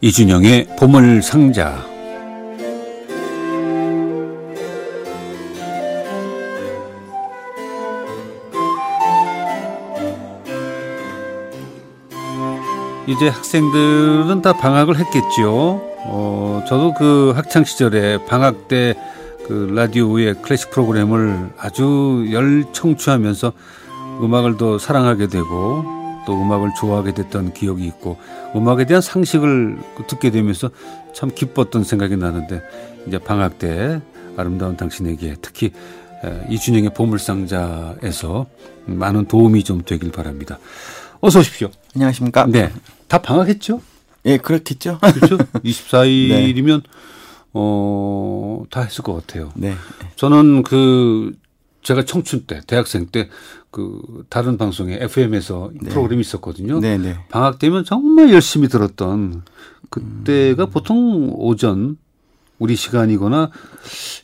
이준영의 보물상자 이제 학생들은 다 방학을 했겠죠. 어, 저도 그 학창 시절에 방학 때 그 라디오의 클래식 프로그램을 아주 열 청취하면서 음악을 더 사랑하게 되고 또 음악을 좋아하게 됐던 기억이 있고 음악에 대한 상식을 듣게 되면서 참 기뻤던 생각이 나는데 이제 방학 때 아름다운 당신에게 특히 이준영의 보물상자에서 많은 도움이 좀 되길 바랍니다. 어서 오십시오. 안녕하십니까? 네. 다 방학했죠? 예, 그렇겠죠. 그렇죠. 24일이면 네. 어, 다 했을 것 같아요. 네. 저는 그 제가 청춘 때, 대학생 때 그 다른 방송에 FM에서 네. 프로그램이 있었거든요. 네, 네. 방학 되면 정말 열심히 들었던 그때가 음. 보통 오전 우리 시간이거나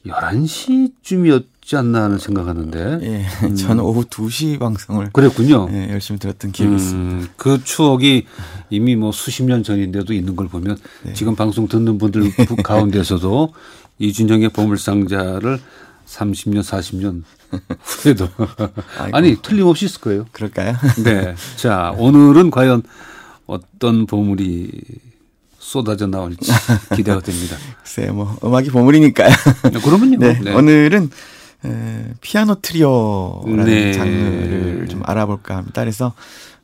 11시쯤이었지 않나 하는 생각하는데. 예. 음. 저는 오후 2시 방송을 그랬군요. 예, 열심히 들었던 기억이 음, 있습니다. 그 추억이 이미 뭐 수십 년 전인데도 있는 걸 보면 네. 지금 방송 듣는 분들 가운데서도 이준영의 보물상자를 30년, 40년 후에도 아니 틀림없이 있을 거예요. 그럴까요? 네. 자, 오늘은 과연 어떤 보물이 쏟아져 나올지 기대가 됩니다. 글쎄요, 뭐 음악이 보물이니까요. 네, 그러면요. 네, 네. 오늘은 에, 피아노 트리오라는 네. 장르를 좀 알아볼까 합니다. 그래서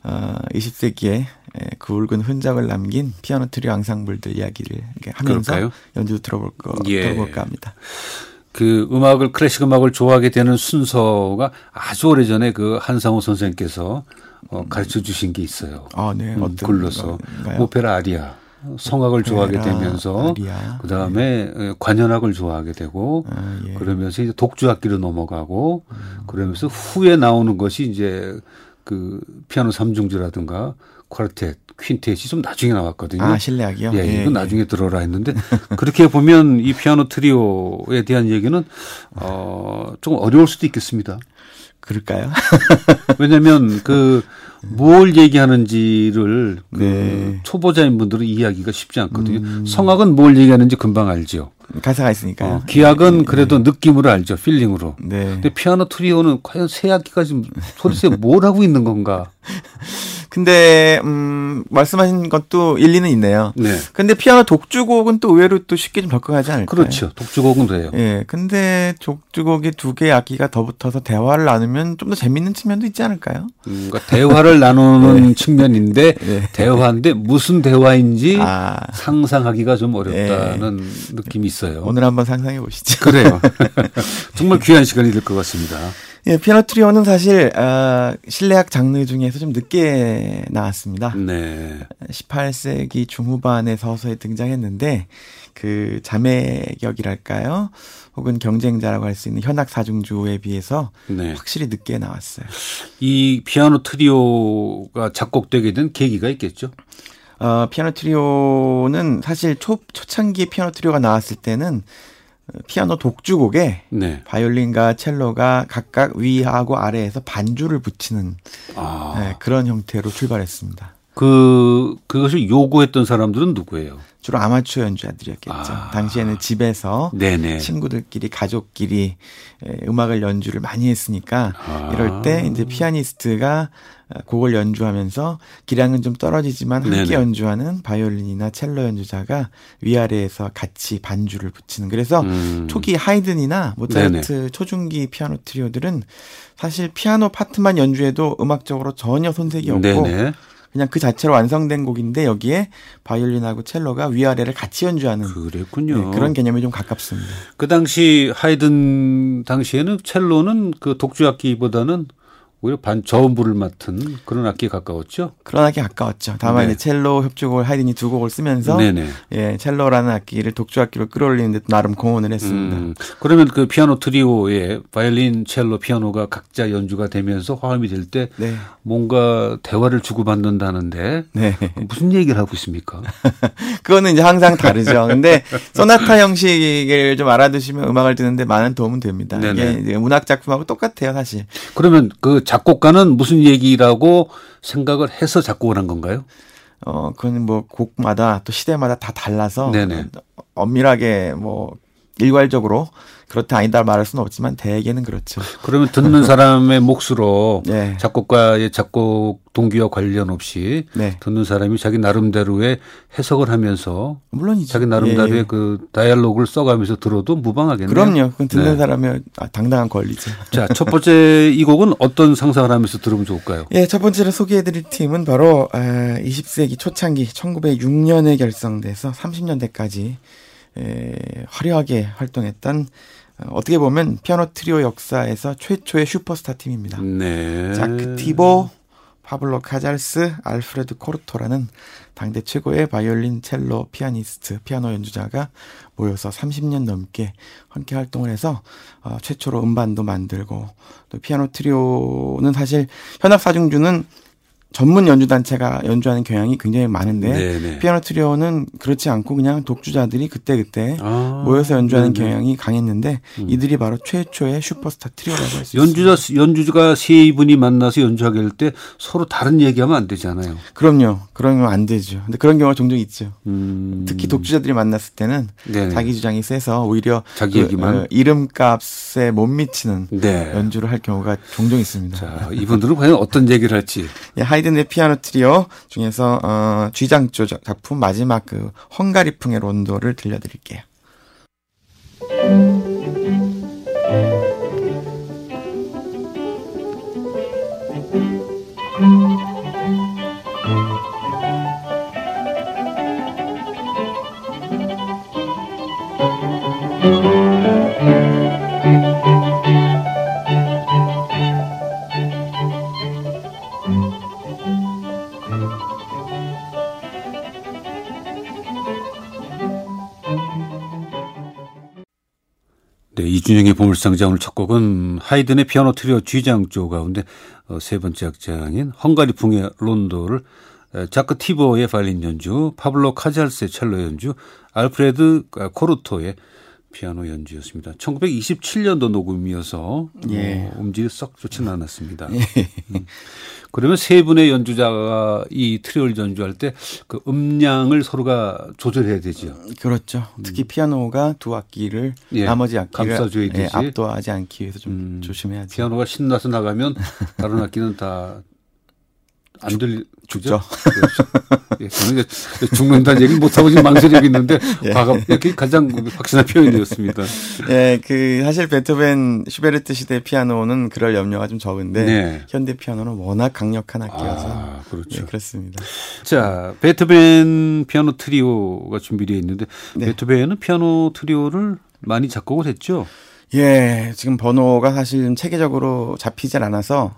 어, 20세기에 에, 굵은 흔적을 남긴 피아노 트리오 앙상블들 이야기를 하면서 그럴까요? 연주 들어볼 거 예. 들어볼까 합니다. 그 음악을 클래식 음악을 좋아하게 되는 순서가 아주 오래 전에 그 한상호 선생님께서 어, 가르쳐 주신 게 있어요. 아, 네. 음, 글로서 오페라 아리아. 성악을 좋아하게 되면서 그 다음에 예. 관현악을 좋아하게 되고 아, 예. 그러면서 이제 독주악기로 넘어가고 음. 그러면서 후에 나오는 것이 이제 그 피아노 삼중주라든가 쿼르텟, 퀸텟이 좀 나중에 나왔거든요. 아, 실내악이요? 예, 예, 이건 나중에 들어라 했는데 그렇게 보면 이 피아노 트리오에 대한 얘기는 어, 좀 어려울 수도 있겠습니다. 그럴까요? 왜냐면 그 뭘 얘기하는지를 그 네. 초보자인 분들은 이해하기가 쉽지 않거든요. 음. 성악은 뭘 얘기하는지 금방 알죠. 가사가 있으니까. 어, 기악은 네. 그래도 네. 느낌으로 알죠. 필링으로. 네. 근데 피아노 트리오는 과연 새 악기가 지금 소리새 뭘 하고 있는 건가? 근데 음 말씀하신 것도 일리는 있네요. 네. 근데 피아노 독주곡은 또 의외로 또 쉽게 좀 접근하지 않을까요? 그렇죠. 독주곡은 돼요. 예. 근데 독주곡에 두 개의 악기가 더 붙어서 대화를 나누면 좀 더 재밌는 측면도 있지 않을까요? 음, 그러니까 대화를 나누는 네. 측면인데 네. 대화인데 무슨 대화인지 아. 상상하기가 좀 어렵다는 네. 느낌이 있어요. 오늘 한번 상상해 보시죠. 그래요. 정말 귀한 시간이 될 것 같습니다. 예, 피아노 트리오는 사실 어, 실내악 장르 중에서 좀 늦게 나왔습니다. 네. 18세기 중후반에 서서히 등장했는데 그 자매격이랄까요? 혹은 경쟁자라고 할 수 있는 현악 사중주에 비해서 네. 확실히 늦게 나왔어요. 이 피아노 트리오가 작곡되게 된 계기가 있겠죠? 어, 피아노 트리오는 사실 초, 초창기 피아노 트리오가 나왔을 때는 피아노 독주곡에 네. 바이올린과 첼로가 각각 위하고 아래에서 반주를 붙이는 아. 네, 그런 형태로 출발했습니다. 그 그것을 요구했던 사람들은 누구예요? 주로 아마추어 연주자들이었겠죠. 아. 당시에는 집에서 네네. 친구들끼리 가족끼리 음악을 연주를 많이 했으니까 아. 이럴 때 이제 피아니스트가 곡을 연주하면서 기량은 좀 떨어지지만 함께 네네. 연주하는 바이올린이나 첼로 연주자가 위아래에서 같이 반주를 붙이는 그래서 음. 초기 하이든이나 모차르트 네네. 초중기 피아노 트리오들은 사실 피아노 파트만 연주해도 음악적으로 전혀 손색이 없고 네네. 그냥 그 자체로 완성된 곡인데 여기에 바이올린하고 첼로가 위아래를 같이 연주하는 그랬군요. 네, 그런 개념이 좀 가깝습니다. 그 당시 하이든 당시에는 첼로는 그 독주 악기보다는 오히려 반 저음부를 맡은 그런 악기에 가까웠죠. 그런 악기에 가까웠죠. 다만 네. 이제 첼로 협주곡을 하이든이 두 곡을 쓰면서 네네. 예, 첼로라는 악기를 독주 악기로 끌어올리는데 나름 공헌을 했습니다. 음, 그러면 그 피아노 트리오에 바이올린, 첼로, 피아노가 각자 연주가 되면서 화음이 될때 네. 뭔가 대화를 주고받는다는데 네. 무슨 얘기를 하고 있습니까? 그거는 이제 항상 다르죠. 근데 소나타 형식을 좀 알아두시면 음악을 듣는데 많은 도움은 됩니다. 네네. 이게 문학 작품하고 똑같아요, 사실. 그러면 그 작곡가는 무슨 얘기라고 생각을 해서 작곡을 한 건가요? 어 그건 뭐 곡마다 또 시대마다 다 달라서 네네. 엄밀하게 뭐 일괄적으로 그렇다 아니다 말할 수는 없지만 대개는 그렇죠. 그러면 듣는 사람의 몫으로 네. 작곡가의 작곡 동기와 관련 없이 네. 듣는 사람이 자기 나름대로의 해석을 하면서 물론이죠. 자기 나름대로의 예, 예. 그 다이얼로그를 써가면서 들어도 무방하겠네요. 그럼요. 그건 듣는 네. 사람의 아, 당당한 권리죠. 자, 첫 번째 이 곡은 어떤 상상을 하면서 들으면 좋을까요? 예, 첫 번째로 소개해드릴 팀은 바로 20세기 초창기 1906년에 결성돼서 30년대까지 화려하게 활동했던 어, 어떻게 보면 피아노 트리오 역사에서 최초의 슈퍼스타 팀입니다. 네. 자크 티보, 파블로 카잘스, 알프레드 코르토라는 당대 최고의 바이올린, 첼로, 피아니스트, 피아노 연주자가 모여서 30년 넘게 함께 활동을 해서 어, 최초로 음반도 만들고 또 피아노 트리오는 사실 현악 사중주는 전문 연주 단체가 연주하는 경향이 굉장히 많은데 네네. 피아노 트리오는 그렇지 않고 그냥 독주자들이 그때 그때 아, 모여서 연주하는 네네. 경향이 강했는데 음. 이들이 바로 최초의 슈퍼스타 트리오라고 할 수 있습니다. 연주자 연주가 세 분이 만나서 연주하게 할 때 서로 다른 얘기하면 안 되잖아요. 그럼요. 그러면 안 되죠. 근데 그런 경우가 종종 있죠. 음. 특히 독주자들이 만났을 때는 네네. 자기 주장이 세서 오히려 자기 그, 얘기만 어, 이름값에 못 미치는 네. 연주를 할 경우가 종종 있습니다. 자, 이분들은 과연 어떤 얘기를 할지. 예, 하이 든의 피아노 트리오 중에서 어, 쥐장조 작품 마지막 그 헝가리풍의 론도를 들려드릴게요. 이준형의 보물상자 오늘 첫 곡은 하이든의 피아노 트리오 G장조 가운데 어, 세 번째 악장인 헝가리풍의 론도를 자크 티보의 바이올린 연주, 파블로 카잘스의 첼로 연주, 알프레드 코르토의 피아노 연주였습니다. 1927년도 녹음이어서 예. 어, 음질이 썩 좋지는 않았습니다. 예. 음. 그러면 세 분의 연주자가 이 트리오를 연주할 때 그 음량을 서로가 조절해야 되죠. 그렇죠. 특히 피아노가 두 악기를 예. 나머지 악기를 감싸줘야 예, 되지. 예, 압도하지 않기 위해서 좀 음, 조심해야죠. 피아노가 신나서 나가면 다른 악기는 다 안 들리 죽죠. 예, 저는 이제 죽는다는 얘기를 못하고 지금 망설이고 있는데, 예. 과감, 이렇게 가장 확실한 표현이었습니다. 예, 그, 사실 베토벤, 슈베르트 시대 피아노는 그럴 염려가 좀 적은데, 네. 현대 피아노는 워낙 강력한 악기여서. 아, 그렇죠. 예, 그렇습니다. 자, 베토벤 피아노 트리오가 준비되어 있는데, 네. 베토벤은 피아노 트리오를 많이 작곡을 했죠? 예, 지금 번호가 사실 체계적으로 잡히질 않아서,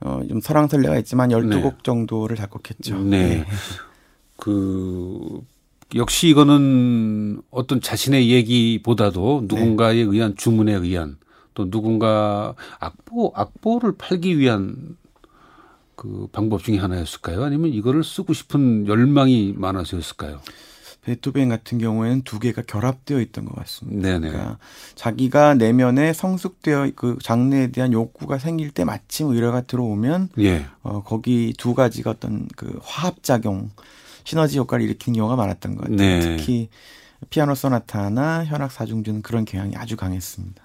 어, 좀 설왕설래가 있지만 12곡 네. 정도를 작곡했죠. 네. 네. 그 역시 이거는 어떤 자신의 얘기보다도 누군가에 네. 의한 주문에 의한 또 누군가 악보 악보를 팔기 위한 그 방법 중에 하나였을까요? 아니면 이거를 쓰고 싶은 열망이 많아서였을까요? 베토벤 같은 경우에는 두 개가 결합되어 있던 것 같습니다. 네네. 그러니까 자기가 내면에 성숙되어 그 장르에 대한 욕구가 생길 때 마침 의뢰가 들어오면 예. 어, 거기 두 가지가 어떤 그 화합 작용, 시너지 효과를 일으키는 경우가 많았던 것 같아요. 네. 특히 피아노 소나타나 현악 사중주는 그런 경향이 아주 강했습니다.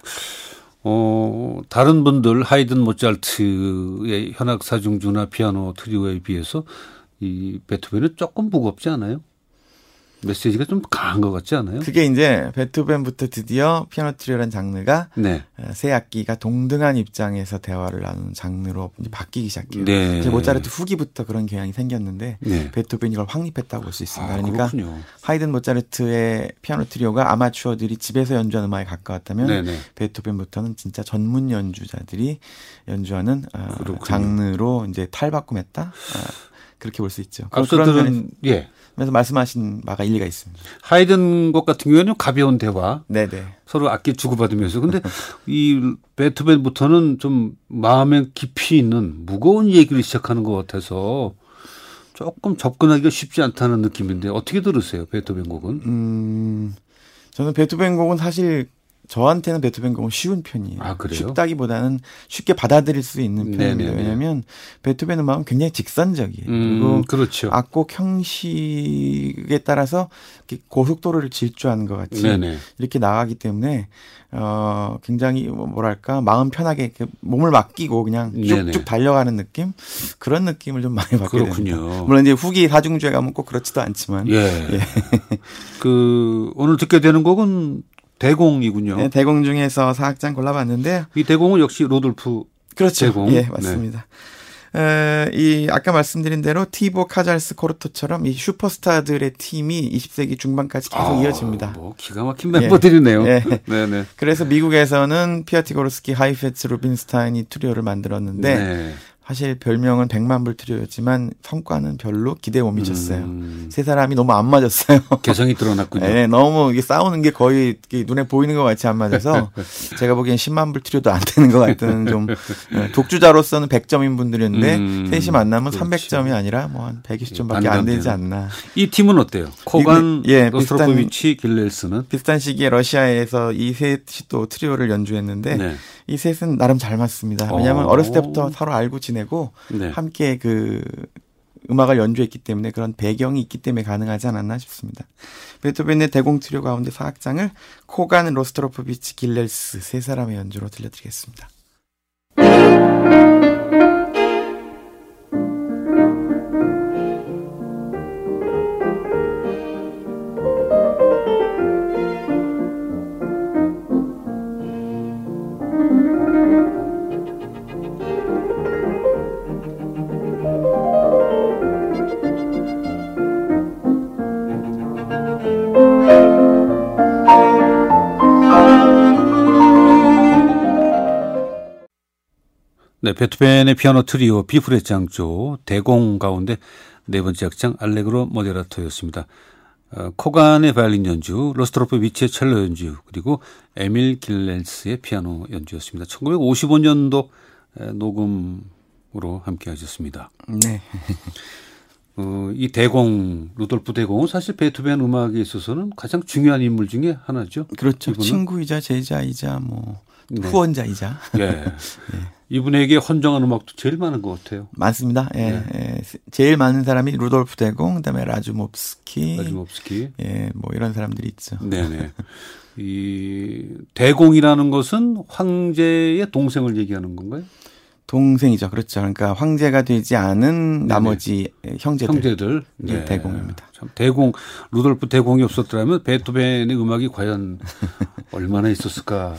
어, 다른 분들 하이든 모차르트의 현악 사중주나 피아노 트리오에 비해서 이 베토벤은 조금 무겁지 않아요? 메시지가 좀 강한 것 같지 않아요? 그게 이제 베토벤부터 드디어 피아노 트리오라는 장르가 네. 어, 세 악기가 동등한 입장에서 대화를 나누는 장르로 바뀌기 시작해요. 네. 모차르트 후기부터 그런 경향이 생겼는데 네. 베토벤이 이걸 확립했다고 볼 수 있습니다. 아, 그러니까 그렇군요. 하이든 모차르트의 피아노 트리오가 아마추어들이 집에서 연주하는 음악에 가까웠다면 네네. 베토벤부터는 진짜 전문 연주자들이 연주하는 어, 장르로 이제 탈바꿈했다. 어, 그렇게 볼 수 있죠. 앞서 들은 예. 그래서 말씀하신 바가 일리가 있습니다. 하이든 곡 같은 경우에는 가벼운 대화. 네네. 서로 악기 주고받으면서. 근데 이 베토벤부터는 좀 마음에 깊이 있는 무거운 얘기를 시작하는 것 같아서 조금 접근하기가 쉽지 않다는 느낌인데 어떻게 들으세요? 베토벤 곡은? 음, 저는 베토벤 곡은 사실 저한테는 베토벤 곡은 쉬운 편이에요. 아, 그래요? 쉽다기보다는 쉽게 받아들일 수 있는 편입니다. 왜냐하면 베토벤 음악은 굉장히 직선적이에요. 음, 그리고 그렇죠. 악곡 형식에 따라서 고속도로를 질주하는 것 같이 네네. 이렇게 나가기 때문에 어 굉장히 뭐 뭐랄까 마음 편하게 몸을 맡기고 그냥 쭉쭉 네네. 달려가는 느낌 그런 느낌을 좀 많이 받게 그렇군요. 됩니다. 물론 이제 후기 사중주에 가면 꼭 그렇지도 않지만 예. 예. 그 오늘 듣게 되는 곡은 대공이군요. 네, 대공 중에서 사악장 골라봤는데 이 대공은 역시 루돌프 그렇죠. 대공. 예, 맞습니다. 네. 에, 이 아까 말씀드린 대로 티보 카잘스 코르토처럼 이 슈퍼스타들의 팀이 20세기 중반까지 계속 아, 이어집니다. 뭐 기가 막힌 멤버들이네요. 예. 예. 네, 네. 그래서 미국에서는 피아티고르스키, 하이페츠, 루빈스타인이 트리오를 만들었는데 네. 사실 별명은 백만불 트리오였지만 성과는 별로 기대에 못 미쳤어요. 음. 세 사람이 너무 안 맞았어요. 개성이 드러났군요. 네, 너무 이게 싸우는 게 거의 눈에 보이는 것 같이 안 맞아서 제가 보기엔 10만불 트리오도 안 되는 것 같은 좀 네, 독주자로서는 100점인 분들이었는데 음. 셋이 만나면 그렇지. 300점이 아니라 뭐 한 120점밖에 안 되지 않나. 이 팀은 어때요? 코간, 예, 로스트로포비치, 길렐스는 비슷한 시기에 러시아에서 이 셋이 또 트리오를 연주했는데 네. 이 셋은 나름 잘 맞습니다. 왜냐하면 어. 렸을 때부터 서로 알고 지내 고 네. 함께 그 음악을 연주했기 때문에 그런 배경이 있기 때문에 가능하지 않았나 싶습니다. 베토벤의 대공 트리오 가운데 사악장을 코간, 로스트로프비치, 길렐스 세 사람의 연주로 들려드리겠습니다. 네, 베토벤의 피아노 트리오 B flat 장조 대공 가운데 네 번째 악장 알레그로 모데라토였습니다. 어, 코간의 바이올린 연주, 로스트로포비치의 첼로 연주, 그리고 에밀 길렐스의 피아노 연주였습니다. 1955년도 녹음으로 함께 하셨습니다. 네. 어, 이 대공, 루돌프 대공은 사실 베토벤 음악에 있어서는 가장 중요한 인물 중에 하나죠. 그렇죠. 이분은. 친구이자 제자이자 뭐 네. 후원자이자. 예. 네. 이분에게 헌정한 음악도 제일 많은 것 같아요. 많습니다. 예. 네. 예. 제일 많은 사람이 루돌프 대공, 그다음에 라주몹스키. 라주몹스키. 예, 뭐 이런 사람들이 있죠. 네네. 이 대공이라는 것은 황제의 동생을 얘기하는 건가요? 동생이죠. 그렇죠. 그러니까 황제가 되지 않은 나머지. 형제들. 형제들. 네. 대공입니다. 참 대공 루돌프 대공이 없었더라면 베토벤의 음악이 과연 얼마나 있었을까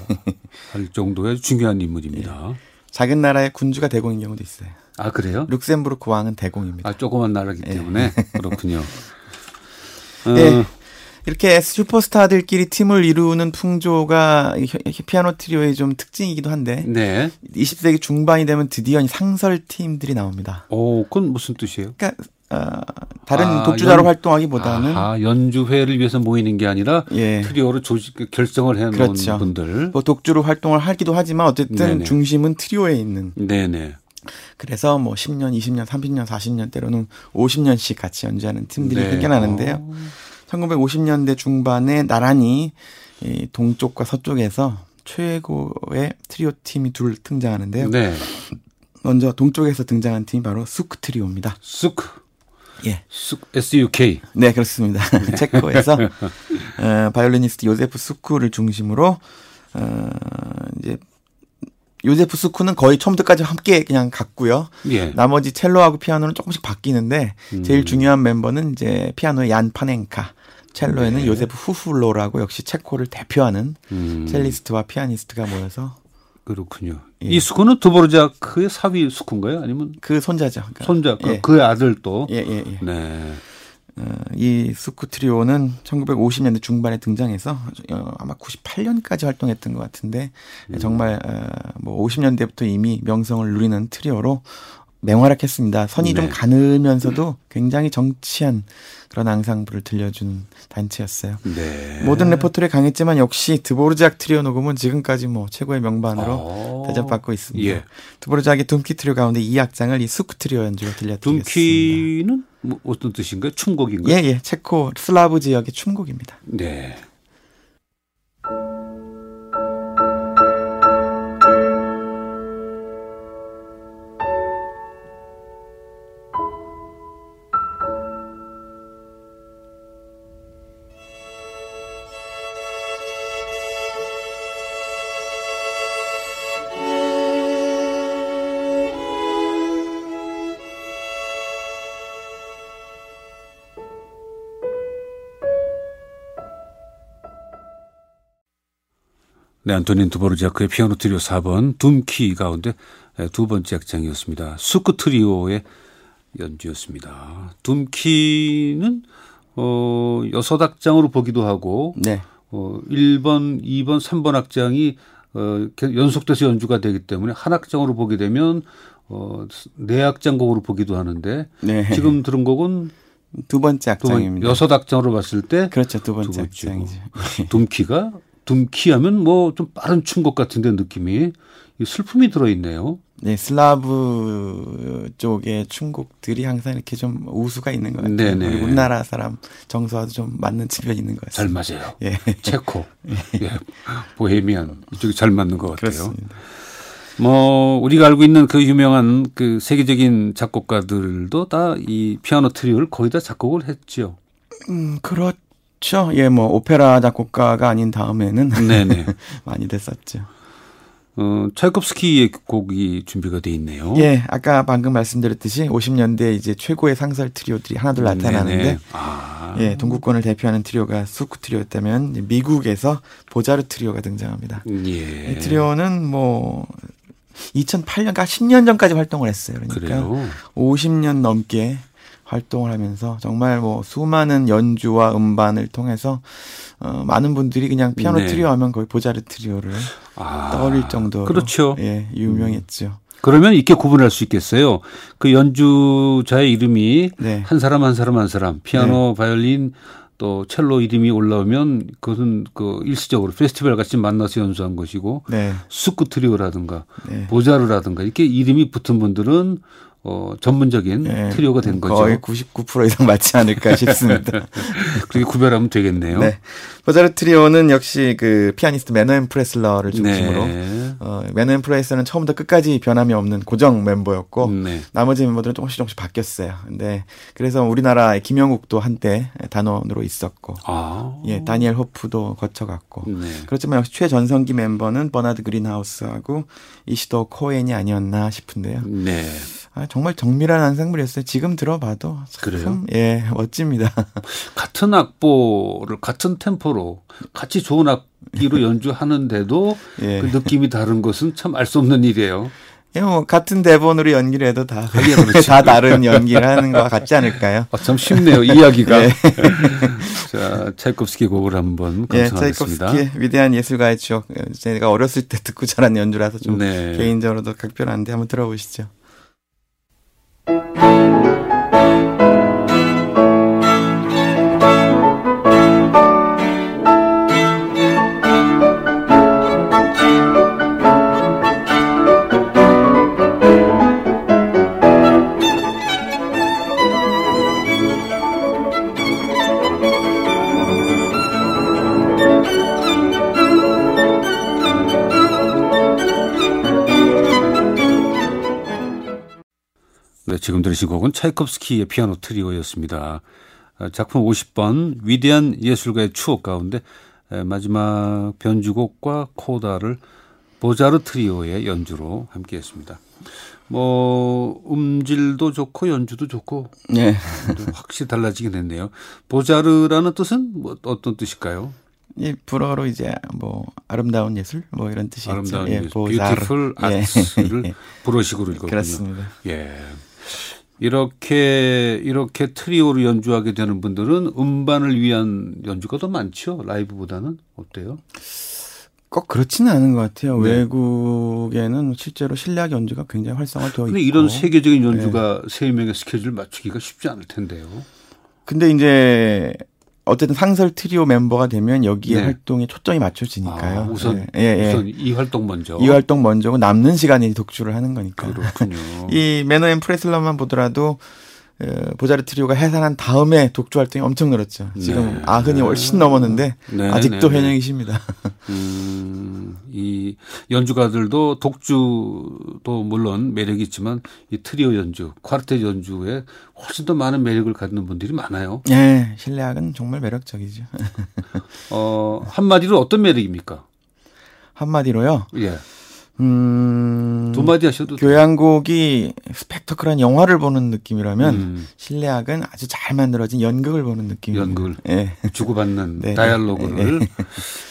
할 정도의 중요한 인물입니다. 예. 작은 나라의 군주가 대공인 경우도 있어요. 아 그래요? 룩셈부르크 왕은 대공입니다. 아 조그만 나라기 예. 때문에 네. 그렇군요. 네. 어. 이렇게 슈퍼스타들끼리 팀을 이루는 풍조가 피아노 트리오의 좀 특징이기도 한데 네. 20세기 중반이 되면 드디어 상설 팀들이 나옵니다. 오, 그건 무슨 뜻이에요? 그러니까 어, 다른 아, 독주자로 연, 활동하기보다는 아, 연주회를 위해서 모이는 게 아니라 예. 트리오로 조직 결정을 해 놓은 그렇죠. 분들. 뭐 독주로 활동을 하기도 하지만 어쨌든 네네. 중심은 트리오에 있는. 네네. 그래서 뭐 10년, 20년, 30년, 40년 때로는 50년씩 같이 연주하는 팀들이 네. 생겨나는데요. 어. 1950년대 중반에 나란히 이 동쪽과 서쪽에서 최고의 트리오 팀이 둘 등장하는데요. 네. 먼저 동쪽에서 등장한 팀이 바로 수크 트리오입니다. 수크. 예. SUK. 네, 그렇습니다. 네. 체코에서 어, 바이올리니스트 요세프 수크를 중심으로 어, 이제 요세프 수크는 거의 처음부터까지 함께 그냥 갔고요. 예. 나머지 첼로하고 피아노는 조금씩 바뀌는데 음. 제일 중요한 멤버는 이제 피아노의 얀 파넨카, 첼로에는 네. 요세프 후흐로라고 역시 체코를 대표하는 음. 첼리스트와 피아니스트가 모여서 그렇군요. 예. 이 수크는 드보르자크의 사위 수크인가요? 아니면 그 손자죠. 그러니까. 손자, 그, 예. 그 아들도. 예, 예, 예. 네. 어, 이 수크 트리오는 1950년대 중반에 등장해서 어, 아마 98년까지 활동했던 것 같은데 음. 정말 어, 뭐 50년대부터 이미 명성을 누리는 트리오로 맹활약했습니다. 선이 네. 좀 가늘면서도 굉장히 정치한 그런 앙상블을 들려준 단체였어요. 네. 모든 레퍼토리에 강했지만 역시 드보르작 트리오 녹음은 지금까지 뭐 최고의 명반으로 오. 어. 대접받고 있습니다. 예. 드보르작의 둠키 트리오 가운데 이 악장을 이 수크 트리오 연주로 들려드리겠습니다. 둠키는 뭐 어떤 뜻인가요? 춤곡인가요? 예, 예. 체코 슬라브 지역의 춤곡입니다. 네. 네, 안토닌 두보르자크의 피아노 트리오 4번 둠키 가운데 두 번째 악장이었습니다. 수크 트리오의 연주였습니다. 둠키는 어 여섯 악장으로 보기도 하고 네. 어 1번, 2번, 3번 악장이 어 연속돼서 연주가 되기 때문에 한 악장으로 보게 되면 어네 악장 곡으로 보기도 하는데 네. 지금 들은 곡은 두 번째 악장입니다. 여섯 악장으로 봤을 때 그렇죠. 두 번째, 두 번째 악장이죠. 둠키가 둠키하면 뭐 좀 빠른 춤곡 같은데 느낌이 슬픔이 들어있네요. 네, 슬라브 쪽의 춤곡들이 항상 이렇게 좀 우수가 있는 것 같아요. 네네. 우리나라 사람 정서와도 좀 맞는 측면이 있는 것 같습니다. 잘 맞아요. 예. 체코, 예. 예. 보헤미안 이쪽이 잘 맞는 것 같아요. 그렇습니다. 뭐 우리가 알고 있는 그 유명한 그 세계적인 작곡가들도 다 이 피아노 트리오를 거의 다 작곡을 했죠. 음, 그렇죠. 예, 뭐 오페라 작곡가가 아닌 다음에는 네네. 많이 됐었죠. 어, 차이콥스키의 곡이 준비가 돼 있네요. 예, 아까 방금 말씀드렸듯이 50년대 이제 최고의 상설 트리오들이 하나둘 나타나는데, 아. 예, 동구권을 대표하는 트리오가 수크 트리오였다면 미국에서 보자르 트리오가 등장합니다. 예. 이 트리오는 뭐 2008년까 10년 전까지 활동을 했어요. 그러니까 그래요? 50년 넘게 활동을 하면서 정말 뭐 수많은 연주와 음반을 통해서 어, 많은 분들이 그냥 피아노 네. 트리오 하면 거의 보자르 트리오를 아, 떠올릴 정도로 그렇죠. 예, 유명했죠. 그러면 이렇게 구분할 수 있겠어요. 그 연주자의 이름이 네. 한 사람 한 사람 한 사람 피아노, 네. 바이올린 또 첼로 이름이 올라오면 그것은 그 일시적으로 페스티벌 같이 만나서 연주한 것이고 네. 수크 트리오라든가 네. 보자르라든가 이렇게 이름이 붙은 분들은 어, 전문적인 네, 트리오가 된 거죠. 거의 99% 이상 맞지 않을까 싶습니다. 그렇게 구별하면 되겠네요. 네. 보자르 트리오는 역시 그 피아니스트 매너앤 프레슬러를 중심으로 네. 어, 메나헴 프레슬러는 처음부터 끝까지 변함이 없는 고정 멤버였고 네. 나머지 멤버들은 조금씩 조금씩 바뀌었어요. 근데 그래서 우리나라의 김영욱도 한때 단원으로 있었고 아. 예, 다니엘 호프도 거쳐갔고 네. 그렇지만 역시 최전성기 멤버는 버나드 그린하우스하고 이시도 코엔이 아니었나 싶은데요. 네. 아, 정말 정밀한 안상물이었어요. 지금 들어봐도 그래요? 참, 예, 멋집니다. 같은 악보를 같은 템포로 같이 좋은 악기로 연주하는데도 예. 그 느낌이 다른 것은 참 알 수 없는 일이에요. 예, 뭐 같은 대본으로 연기를 해도 다, 다 다른 연기를 하는 것 같지 않을까요? 아, 참 쉽네요, 이야기가. 네. 자, 차이콥스키 곡을 한번 감상하겠습니다. 예, 차이콥스키의 위대한 예술가의 추억. 제가 어렸을 때 듣고 자란 연주라서 좀 네. 개인적으로도 각별한데 한번 들어보시죠. Música 지금 들으신 곡은 차이콥스키의 피아노 트리오였습니다. 아, 작품 50번 위대한 예술가의 추억 가운데 마지막 변주곡과 코다를 보자르 트리오의 연주로 함께했습니다. 뭐 음질도 좋고 연주도 좋고 네. 확실히 달라지긴 했네요. 보자르라는 뜻은 뭐 어떤 뜻일까요? 이 불어로 이제 뭐 아름다운 예술 뭐 이런 뜻이죠. 아름다운 예, 예술, beautiful art를 예. 불어식으로 읽거든요. 그렇습니다. 예. 이렇게 이렇게 트리오로 연주하게 되는 분들은 음반을 위한 연주가 더 많죠. 라이브보다는 어때요? 꼭 그렇지는 않은 것 같아요. 네. 외국에는 실제로 실내악 연주가 굉장히 활성화되어 있고. 근데 이런 세계적인 연주가 세 네. 명의 스케줄 맞추기가 쉽지 않을 텐데요. 근데 이제 어쨌든 상설 트리오 멤버가 되면 여기에 네. 활동에 초점이 맞춰지니까요. 아, 우선, 예, 예, 우선 이 활동 먼저. 이 활동 먼저고 남는 시간에 독주를 하는 거니까. 그렇군요. 이 메나헴 프레슬러만 보더라도 어, 보자르 트리오가 해산한 다음에 독주 활동이 엄청 늘었죠. 지금 네. 아흔이 훨씬 넘었는데 네. 아직도 네. 현역이십니다. 음, 이 연주가들도 독주도 물론 매력이 있지만 이 트리오 연주, quartet 연주에 훨씬 더 많은 매력을 갖는 분들이 많아요. 네, 실내악은 정말 매력적이죠. 어, 한마디로 어떤 매력입니까? 한마디로요? 예. 음, 두 마디 하셔도 교향곡이 스펙터클한 영화를 보는 느낌이라면 음. 실내악은 아주 잘 만들어진 연극을 보는 느낌. 연극을 예. 주고받는 네. 다이얼로그를 네.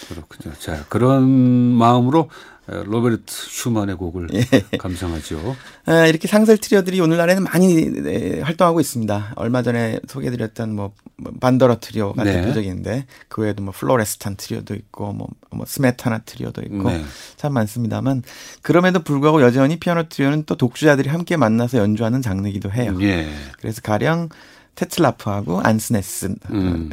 그렇군요. 자, 그런 마음으로 로베르트 슈만의 곡을 예. 감상하죠. 아, 이렇게 상설 트리오들이 오늘날에는 많이 네, 활동하고 있습니다. 얼마 전에 소개해드렸던 뭐, 뭐 반더러 트리오가 네. 대표적인데 그 외에도 뭐 플로레스탄 트리오도 있고 뭐, 뭐 스메타나 트리오도 있고 네. 참 많습니다만 그럼에도 불구하고 여전히 피아노 트리오는 또 독주자들이 함께 만나서 연주하는 장르기도 해요. 예. 그래서 가령 테틀라프하고 안스네스가 음.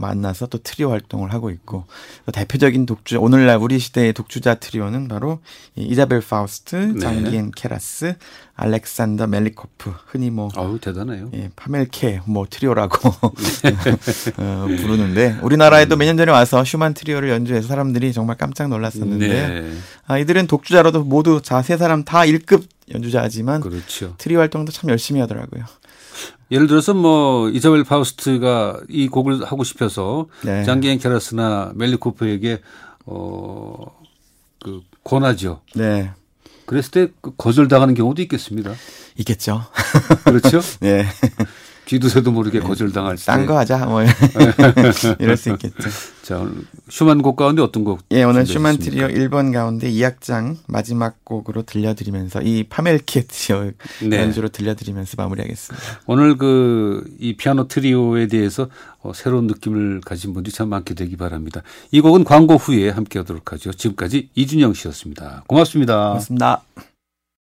만나서 또 트리오 활동을 하고 있고 대표적인 독주 오늘날 우리 시대의 독주자 트리오는 바로 이자벨 파우스트, 네. 장기엔 케라스, 알렉산더 멜리코프 흔히 뭐 아우 대단해요. 예, 파멜케 뭐 트리오라고 어, 부르는데 우리나라에도 음. 몇년 전에 와서 슈만 트리오를 연주해서 사람들이 정말 깜짝 놀랐었는데 네. 아, 이들은 독주자로도 모두 자 세 사람 다 1급 연주자지만 그렇죠. 트리오 활동도 참 열심히 하더라고요. 예를 들어서 뭐 이사벨 파우스트가 이 곡을 하고 싶어서 네. 장기엔 케라스나 멜리코프에게 어그 권하죠. 네. 그랬을 때그 거절당하는 경우도 있겠습니다. 있겠죠. 그렇죠? 네. 뒤도새도 모르게 네. 거절당할 때. 딴거 하자, 뭐. 이럴 수 있겠죠. 자, 오늘 슈만 곡 가운데 어떤 곡? 예, 오늘 슈만 트리오 1번 가운데 2악장 마지막 곡으로 들려드리면서 이 파멜키에 트리오 네. 연주로 들려드리면서 마무리하겠습니다. 오늘 그 이 피아노 트리오에 대해서 어, 새로운 느낌을 가진 분들이 참 많게 되기 바랍니다. 이 곡은 광고 후에 함께 하도록 하죠. 지금까지 이준영 씨였습니다. 고맙습니다. 고맙습니다.